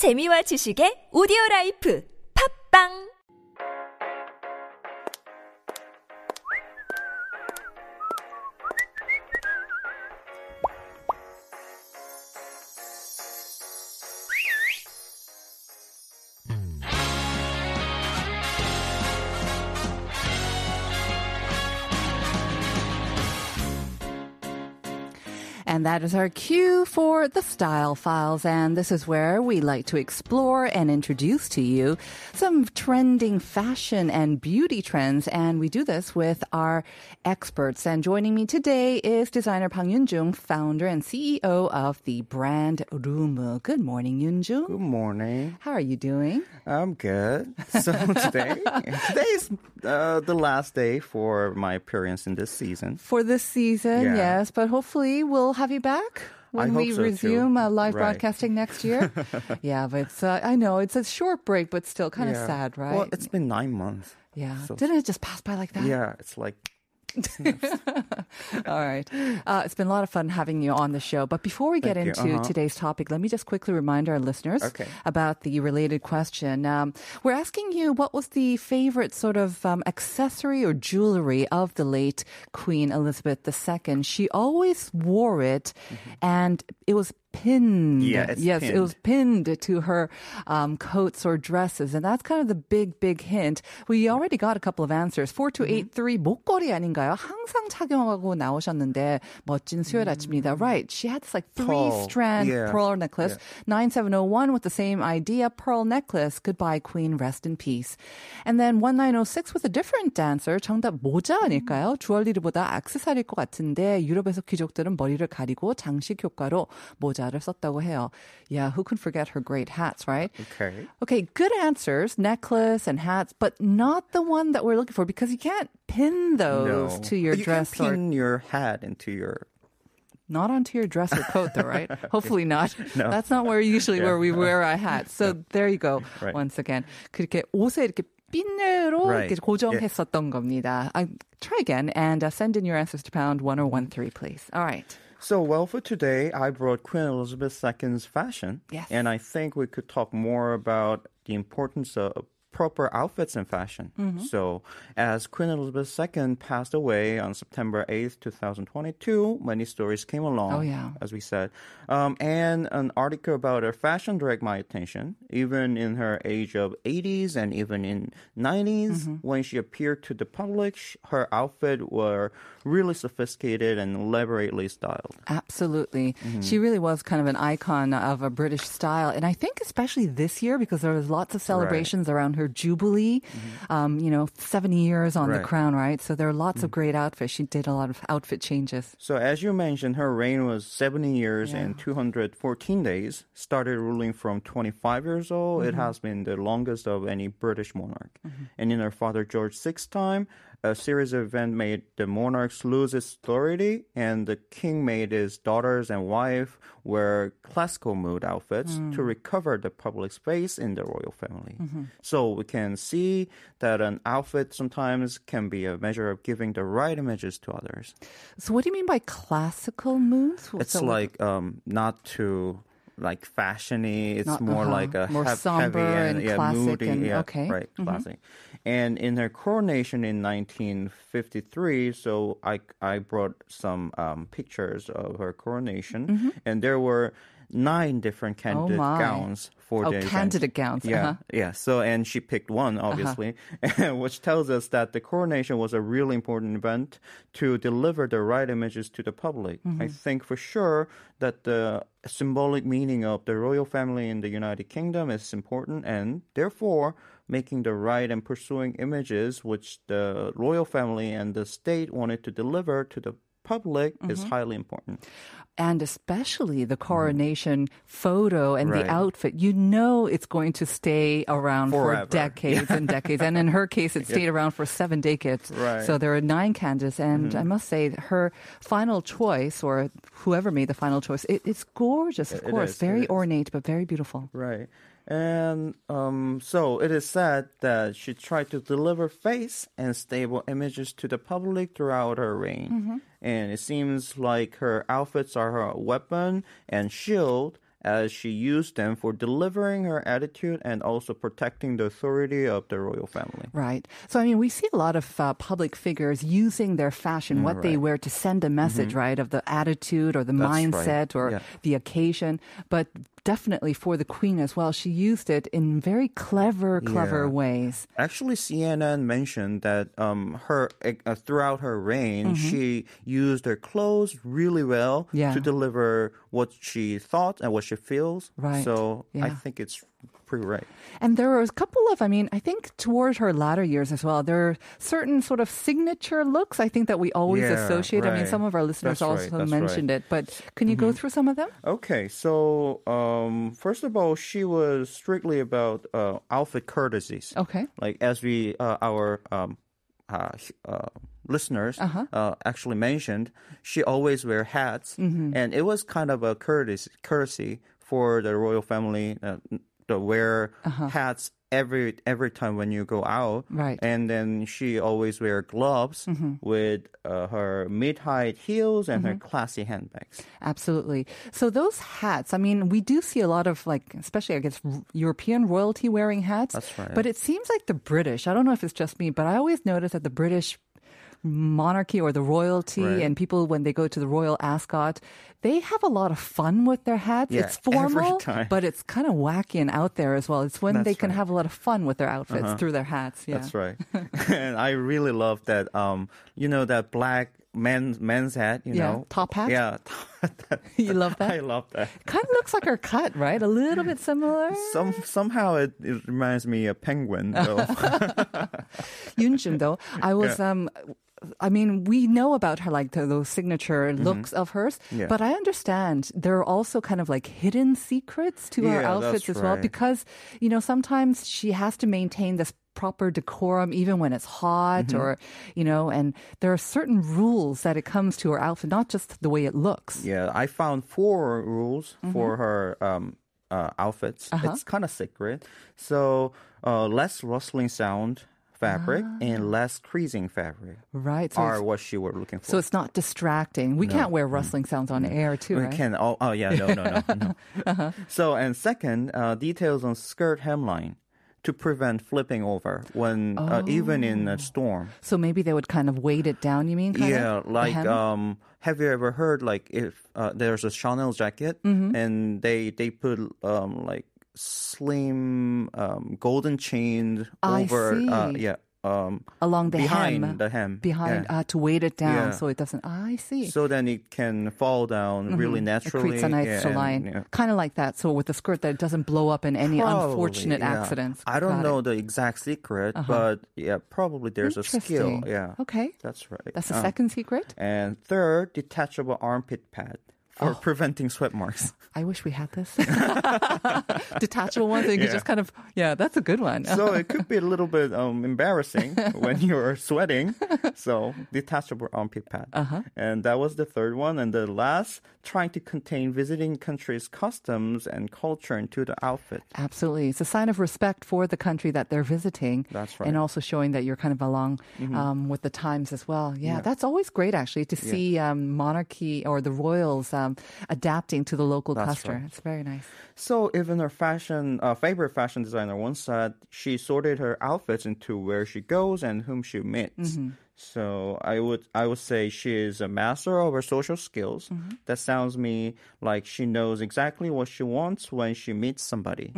재미와 지식의 오디오 라이프. 팝빵 that is our cue for the Style Files. And this is where we like to explore and introduce to you some trending fashion and beauty trends. And we do this with our experts. And joining me today is designer Pang Yunjung, founder and CEO of the brand Rumu. Good morning, Yunjung. Good morning. How are you doing? I'm good. So today, today is uh, the last day for my appearance in this season. For this season, Yeah. yes, but hopefully we'll have you back when we so, resume uh, live Right. broadcasting next year. yeah, but it's, uh, I know it's a short break, but still kind of Yeah. sad, right? Well, it's been nine months. yeah. so- Didn't it just pass by like that? Yeah, it's like All right. Uh, it's been a lot of fun having you on the show. But before we get Thank into Uh-huh. today's topic, let me just quickly remind our listeners Okay. about the related question. Um, we're asking you what was the favorite sort of um, accessory or jewelry of the late Queen Elizabeth II. She always wore it, and it was pinned. Mm-hmm. Yeah, it's yes, it pinned. was pinned to her um, coats or dresses, and that's kind of the big, big hint. We already got a couple of answers. Four two eight three 목걸이 아닌가요? 항상 착용하고 나오셨는데 멋진 수요일 아침입니다. Right, she had this like three Pearl. strand Yeah. pearl necklace. Nine seven zero one with the same idea, pearl necklace. Goodbye, Queen, rest in peace. And then one nine zero six with a different answer. 정답 모자 아닐까요? 주얼리르보다 액세서리일 것 같은데 유럽에서 귀족들은 머리를 가리고 장식 효과로 모자 를 썼다고 해요. Yeah, who can forget her great hats, right? okay. Okay, good answers, necklace and hats, but not the one that we're looking for because you can't pin those No. to your you dress can or pin your hat into your. not onto your dress or coat though, right? Hopefully not. No. That's not where usually Yeah. where we wear our hats. So there you go. Right. Once again. 그렇게 옷에 이렇게 핀으로 Right. 이렇게 고정했었던 겁니다. I, try again and uh, send in your answers to pound 1013 please. All right. So, well, for today, I brought Queen Elizabeth II's fashion. Yes. And I think we could talk more about the importance of proper outfits and fashion. Mm-hmm. So, as Queen Elizabeth II passed away on September 8th, 2022, many stories came along, Oh, yeah. as we said. Um, and an article about her fashion dragged my attention, even in her age of 80s and even in 90s. Mm-hmm. When she appeared to the public, sh- her outfit were really sophisticated and elaborately styled. Absolutely. Mm-hmm. She really was kind of an icon of a British style. And I think especially this year because there was lots of celebrations around her jubilee, um, you know, 70 years on the Mm-hmm. Right. Mm. crown, right? So there are lots of great outfits. She did a lot of outfit changes. So, as you mentioned, her reign was 70 years Yeah. and 214 days. Started ruling from 25 years old. Mm-hmm. It has been the longest of any British monarch. And in her father George VI's time, a series of events made the monarchs lose its authority, and the king made his daughters and wife wear classical mood outfits Mm. to recover the public space in the royal family. Mm-hmm. So we can see that an outfit sometimes can be a measure of giving the right images to others. So what do you mean by classical moods? It's like um not too like fashiony. It's Not- more uh-huh. like a More hev- somber heavy and yeah, classic moody. and- yeah, okay. right, Mhm. classic. And in her coronation in 1953, so I I brought some um, pictures of her coronation, and there were nine different candidate Mm-hmm. Oh, gowns for Oh, the event. candidate gowns, Yeah, uh-huh. yeah. So and she picked one, obviously, which tells us that the coronation was a really important event to deliver the right images to the public. Mm-hmm. I think for sure that the symbolic meaning of the royal family in the United Kingdom is important, and therefore making the right and pursuing images which the royal family and the state wanted to deliver to the public is Mm-hmm. highly important. and especially the coronation photo and the Mm-hmm. Outfit, you know it's going to stay around Forever. for decades and decades. And in her case, it stayed around for seven decades. Right. Mm-hmm. So there are nine candidates, and I must say her final choice, or whoever made the final choice, it, it's gorgeous, of It- it course, is, very ornate but very beautiful. Right. And um, so it is said that she tried to deliver face and stable images to the public throughout her reign. And it seems like her outfits are her weapon and shield as she used them for delivering her attitude and also protecting the authority of the royal family. Right. So, I mean, we see a lot of uh, public figures using their fashion, what they wear, to send a message, right, of the attitude or the That's right. mindset or Yeah. the occasion. But definitely for the queen as well, she used it in very clever, clever Yeah. ways. Actually, CNN mentioned that um, her uh, throughout her reign, she used her clothes really well Mm-hmm. Yeah. to deliver what she thought and what she feels. Right. So I think it's pretty right. And there were a couple of, I mean, I think towards her latter years as well, there are certain sort of signature looks I think that we always Yeah, associate. I mean, some of our listeners That's also that's mentioned right. Mm-hmm. it, but can you go through some of them? Okay, so um, first of all, she was strictly about uh, outfit courtesies. Okay. Like as we uh, our um, uh, uh, listeners Uh-huh. uh, actually mentioned, she always wear hats, Mm-hmm. and it was kind of a courtesy courtesy for the royal family uh, to wear hats every every time when you go out. Uh-huh. Right. And then she always wear gloves with uh, her mid-height heels and her classy handbags. Absolutely. So those hats, I mean, we do see a lot of like, especially I guess European royalty wearing hats. That's right. But it seems like the British, I don't know if it's just me, but I always notice that the British monarchy or the royalty Right. and people when they go to the royal ascot, they have a lot of fun with their hats. Yeah, it's formal, but it's kind of wacky and out there as well. It's when they can right. have a lot of fun with their outfits through their hats. Yeah. That's right. and I really love that. Um, you know that black men's men's hat. You Yeah, know, top hat? Yeah, You love that? I love that. kind of looks like her cut, right? A little bit similar. Some somehow it, it reminds me of penguin. Though. Yunjin, though, I was um. I mean, we know about her, like the, those signature looks of hers, Mm-hmm. Yeah. but I understand there are also kind of like hidden secrets to her outfits as well right. because, you know, sometimes she has to maintain this proper decorum even when it's hot Mm-hmm. or, you know, and there are certain rules that it comes to her outfit, not just the way it looks. yeah, I found four rules Mm-hmm. for her um, uh, outfits. Uh-huh. It's kind of secret. So uh, less rustling sound fabric Ah. and less creasing fabric Right. So, are what she were looking for. so it's not distracting. We can't wear rustling sounds on air too, We right? can. Oh, oh yeah. No, no, no, no. Uh-huh. So, and second, uh, details on skirt hemline to prevent flipping over when uh, even in Oh. a storm. So maybe they would kind of weight it down, you mean? Kind Yeah? Like um, have you ever heard like if uh, there's a Chanel jacket Mm-hmm. and they they put um like slim um golden chain I over uh yeah um along the behind hem. the hem behind yeah. uh, to weight it down Yeah. so it doesn't. I see. so then it can fall down really Mm-hmm. it naturally. creates a nice yeah, line, kind of like that. So with the skirt, that it doesn't blow up in any Probably, unfortunate accidents. I don't Got know it. Uh-huh. the exact secret, but yeah, probably there's a skill. Yeah. Okay. That's right. That's the Uh, second secret. And third, detachable armpit pad for Oh. preventing sweat marks. I wish we had this. Detachable ones. So you could Yeah. just kind of. Yeah, that's a good one. so it could be a little bit um, embarrassing when you're sweating. So detachable armpit pad. Uh-huh. And that was the third one. And the last, trying to contain visiting countries' customs and culture into the outfit. Absolutely. It's a sign of respect for the country that they're visiting. That's right. And also showing that you're kind of along um, with the times as well. Yeah, Yeah. that's always great, actually, to see um, monarchy or the royals um, adapting to the local That's culture. right. It's very nice. So even her fashion uh, favorite fashion designer once said she sorted her outfits into where she goes and whom she meets. So I would I would say she is a master of her social skills. That sounds me like she knows exactly what she wants when she meets somebody.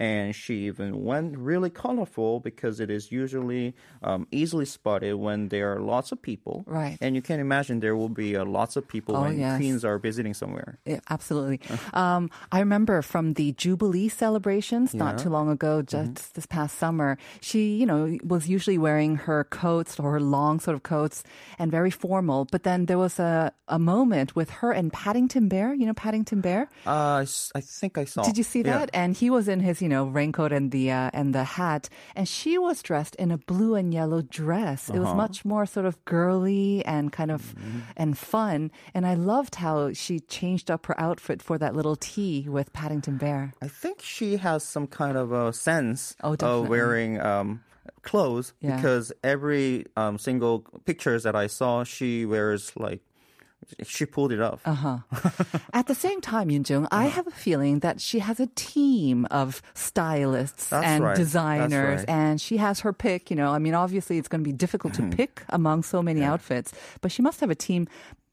And she even went really colorful because it is usually um, easily spotted when there are lots of people. Right. And you can imagine there will be uh, lots of people Oh, when yes. queens are visiting somewhere. Yeah, absolutely. Um, I remember from the Jubilee celebrations not Yeah. Mm-hmm. too long ago, just this past summer, she, you know, was usually wearing her coats or her long sort of coats and very formal. But then there was a, a moment with her and Paddington Bear, you know, Paddington Bear. Uh, I think I saw. Did you see Yeah. that? And he was in his, you know, raincoat and the uh, and the hat, and she was dressed in a blue and yellow dress. It was Uh-huh. much more sort of girly and kind of Mm-hmm. and fun. And I loved how she changed up her outfit for that little tea with Paddington Bear. I think she has some kind of a sense Oh, of wearing um, clothes Yeah. because every um, single pictures that I saw, she wears like she pulled it off. Uh-huh. At the same time, Yunjung, I have a feeling that she has a team of stylists That's and right. Designers, right. and she has her pick. You know, I mean, obviously, it's going to be difficult to pick among so many outfits, but she must have a team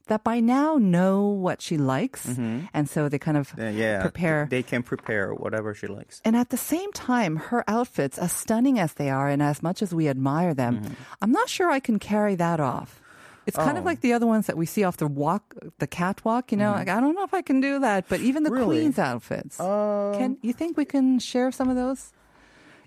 that by now know what she likes, and so they kind of Uh, yeah, prepare. They can prepare whatever she likes. And at the same time, her outfits, as stunning as they are, and as much as we admire them, Mm-hmm. I'm not sure I can carry that off. It's kind of Oh. like the other ones that we see off the walk, the catwalk. You know, like, I don't know if I can do that. But even the Mm-hmm. Really? queen's outfits, Um, can you think we can share some of those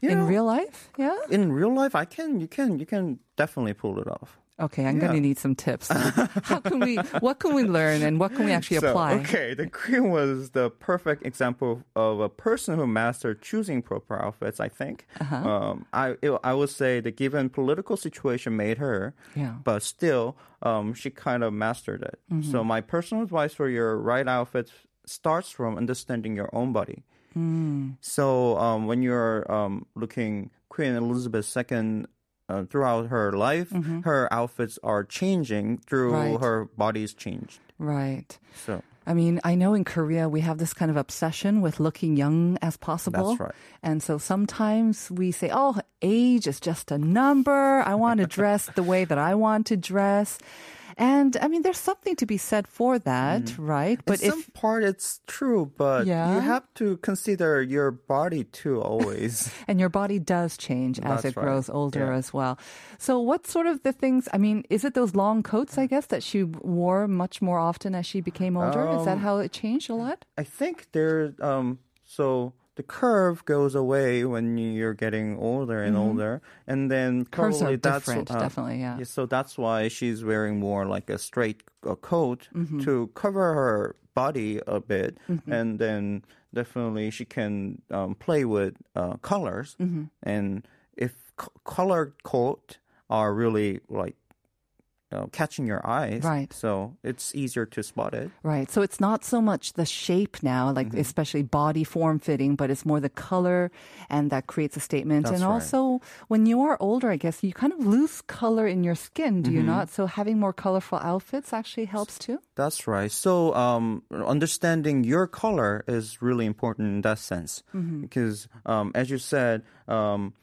in know, real life? Yeah. in real life, I can. You can. You can definitely pull it off. Okay, I'm going to need some tips. How can we? What can we learn, and what can we actually So, apply? okay, the queen was the perfect example of a person who mastered choosing proper outfits. I think. Uh-huh. Um, I it- I would say the given political situation made her, Yeah. but still, um, she kind of mastered it. Mm-hmm. So my personal advice for your right outfit starts from understanding your own body. Mm. So um, when you're um, looking Queen Elizabeth II uh, throughout her life, her outfits are changing through Mm-hmm. Right. her body's changed. Right. So I mean, I know in Korea we have this kind of obsession with looking young as possible. That's right. And so sometimes we say, oh, age is just a number. I want to dress the way that I want to dress. And I mean, there's something to be said for that, right? but in some if, part it's true, but Yeah. you have to consider your body too always. and your body does change as That's it right. grows older Yeah. as well. So what sort of the things, I mean, is it those long coats, I guess, that she wore much more often as she became older? is that Um, how it changed a lot? I think there um so the curve goes away when you're getting older and older, and then Mm-hmm. Curves are that's different, uh, definitely, yeah. So that's why she's wearing more like a straight uh, coat Mm-hmm. to cover her body a bit, Mm-hmm. and then definitely she can um, play with uh, colors. Mm-hmm. And if c- colored coat are really like uh, catching your eyes, Right. So it's easier to spot it. Right. So it's not so much the shape now, like Mm-hmm. especially body form fitting, but it's more the color and that creates a statement. That's and right. also when you are older, I guess you kind of lose color in your skin, do you Mm-hmm. not? So having more colorful outfits actually helps too. That's right. So, um, understanding your color is really important in that sense because, um, as you said, um,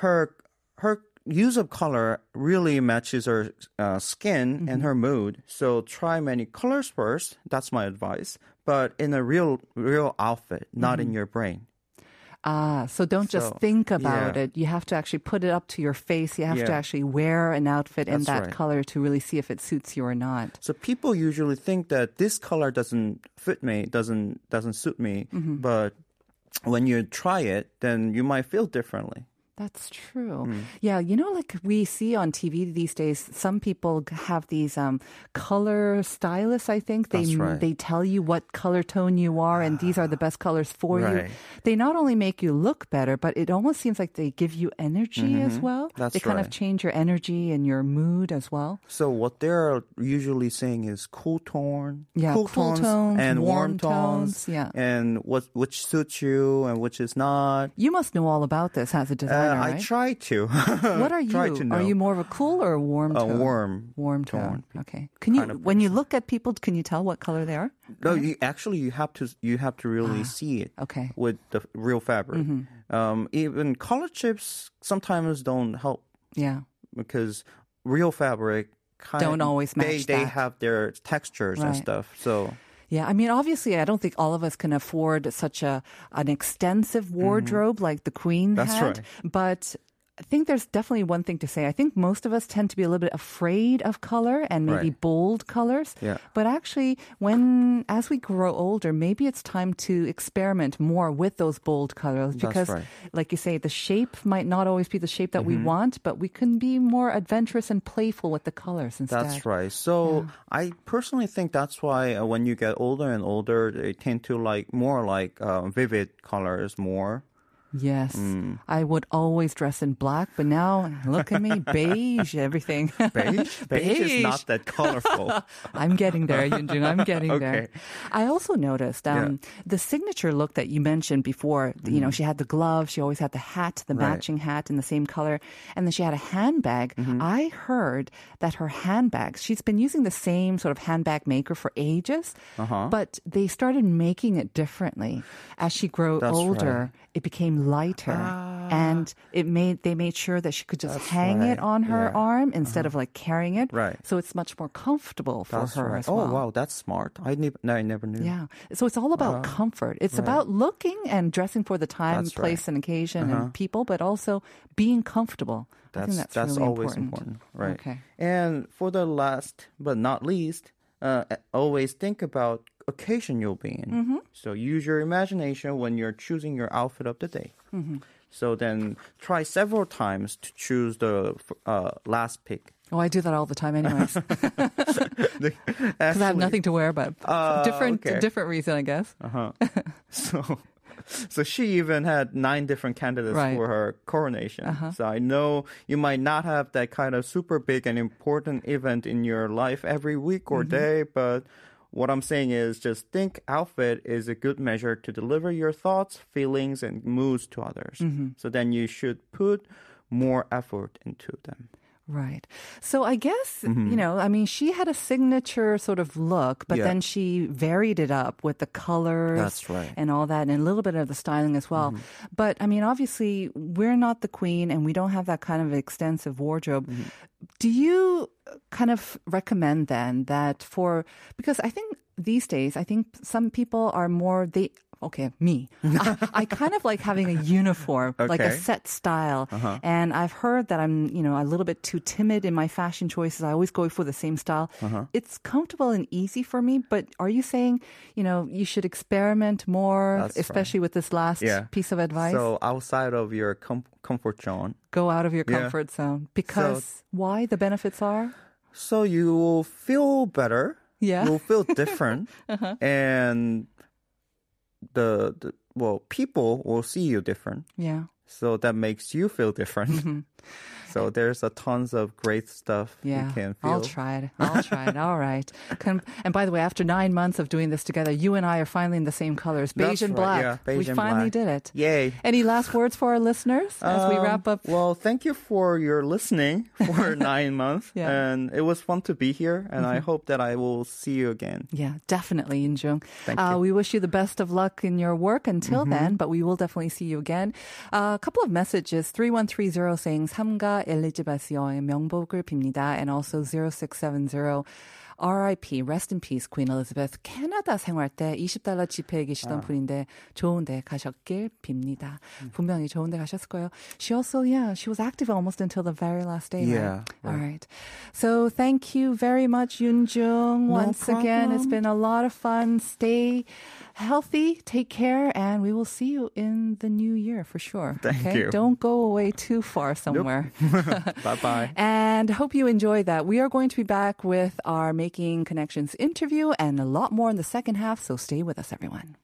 her her use of color really matches her uh, skin and her mood. So, try many colors first. That's my advice. But in a real real outfit, not in your brain. Ah, so don't just So, think about yeah. it. You have to actually put it up to your face. You have to actually wear an outfit in that right. color to really see if it suits you or not. So people usually think that this color doesn't fit me, doesn't doesn't suit me. But when you try it, then you might feel differently. That's true. Hmm. Yeah, you know, like we see on TV these days, some people have these um, color stylists. I think they That's right. they tell you what color tone you are, and these are the best colors for you. They not only make you look better, but it almost seems like they give you energy as well. Mm-hmm. That's they kind of change your energy and your mood as well. So what they're usually saying is cool tone, Yeah, cool, cool tones, and warm warm tones, tones, yeah. and what which suits you and which is not. You must know all about this as a Uh, designer, I try to. what are you? Are you more of a cool or a warm a tone? warm? Warm tone. tone, Okay. Can you, when you look at people, can you tell what color they are? No, you actually you have to you have to really see it. Ah, okay. Mm-hmm. With the real fabric, um, even color chips sometimes don't help Yeah. because real fabric kind Don't always match They that. have their textures and stuff. So Yeah, I mean, obviously, I don't think all of us can afford such a an extensive wardrobe like the Queen Mm-hmm. That's had. right. But I think there's definitely one thing to say. I think most of us tend to be a little bit afraid of color and maybe Right. bold colors. Yeah. But actually, when as we grow older, maybe it's time to experiment more with those bold colors because, right. Mm-hmm. like you say, the shape might not always be the shape that we want, but we can be more adventurous and playful with the colors instead. That's right. So I personally think that's why uh, when you get older and older, they tend to like more like uh, vivid colors more. Yes. Mm. I would always dress in black, but now look at me, beige, everything. Beige? Beige is not that colorful. I'm getting there, Yunjung. I'm getting there. I also noticed um, the signature look that you mentioned before. You know, she had the glove. She always had the hat, the. Right. matching hat in the same color. And then she had a handbag. Mm-hmm. I heard that her handbags, she's been using the same sort of handbag maker for ages, Uh-huh. but they started making it differently. As she grew That's older, it became lighter. And it made they made sure that she could just That's hang it on her Yeah. Uh-huh. arm instead of like carrying it. Right. So it's much more comfortable for That's her right. as well. Oh wow, that's smart. I, ne- no, I never knew. Yeah. So it's all about comfort. It's Right. about looking and dressing for the time, That's place, right. and occasion Uh-huh. and people, but also being comfortable. I think that's, that's really always important. important. right? Okay. And for the last but not least, uh, always think about occasion you'll be in. Mm-hmm. So use your imagination when you're choosing your outfit of the day. Mm-hmm. So then try several times to choose the uh, last pick. Oh, I do that all the time, anyways, because I have nothing to wear, but Ah, different, okay. different reason, I guess. Uh-huh. so, so she even had nine different candidates Right. for her coronation. Uh-huh. So I know you might not have that kind of super big and important event in your life every week or Mm-hmm. day, but what I'm saying is just think outfit is a good measure to deliver your thoughts, feelings, and moods to others. Mm-hmm. So then you should put more effort into them. Right. So I guess, Mm-hmm. you know, I mean, she had a signature sort of look, but Yeah. then she varied it up with the colors That's right. Mm-hmm. and all that and a little bit of the styling as well. But I mean, obviously, we're not the queen and we don't have that kind of extensive wardrobe. Mm-hmm. Do you kind of recommend then that for, because I think these days, I think some people are more, they, okay, me. I, I kind of like having a uniform, like a set style. Uh-huh. And I've heard that I'm, you know, a little bit too timid in my fashion choices. I always go for the same style. Uh-huh. It's comfortable and easy for me, but are you saying, you know, you should experiment more, That's right. especially with this last Yeah. piece of advice? So outside of your com- comfort zone, go out of your Yeah. comfort zone because why the benefits are? So you will feel better. Yeah. You'll feel different. Uh-huh. And the, the well, people will see you different. Yeah. So that makes you feel different. Mm-hmm. So there's a tons of great stuff Yeah, you can feel. I'll try it. I'll try it. All right. And by the way, after nine months of doing this together, you and I are finally in the same colors, beige That's and right, black. yeah, beige we and finally black. did it. Yay. Any last words for our listeners as we Um, wrap up? Well, thank you for your listening for nine months. Yeah. Mm-hmm. And it was fun to be here. And I hope that I will see you again. Yeah, definitely, Yunjung. Thank uh, you. Mm-hmm. We wish you the best of luck in your work until then, but we will definitely see you again. Uh, a couple of messages. 3130 saying 삼가 엘리자베스여의 명복을 빕니다. And also 0670 RIP, rest in peace, Queen Elizabeth. 캐나다 생활 때 20달러 지폐에 계시던 아. 분인데 좋은 데 가셨길 빕니다. 음. 분명히 좋은 데 가셨을 거예요. She also, yeah, she was active almost until the very last day. Yeah, Right? All right. So thank you very much, Yoonjung. Once again, it's problem. been a lot of fun. Stay healthy, take care, and we will see you in the new year for sure. Thank okay? you. Don't go away too far somewhere. bye bye. and hope you enjoy that. We are going to be back with our Making Connections interview and a lot more in the second half, so stay with us, everyone.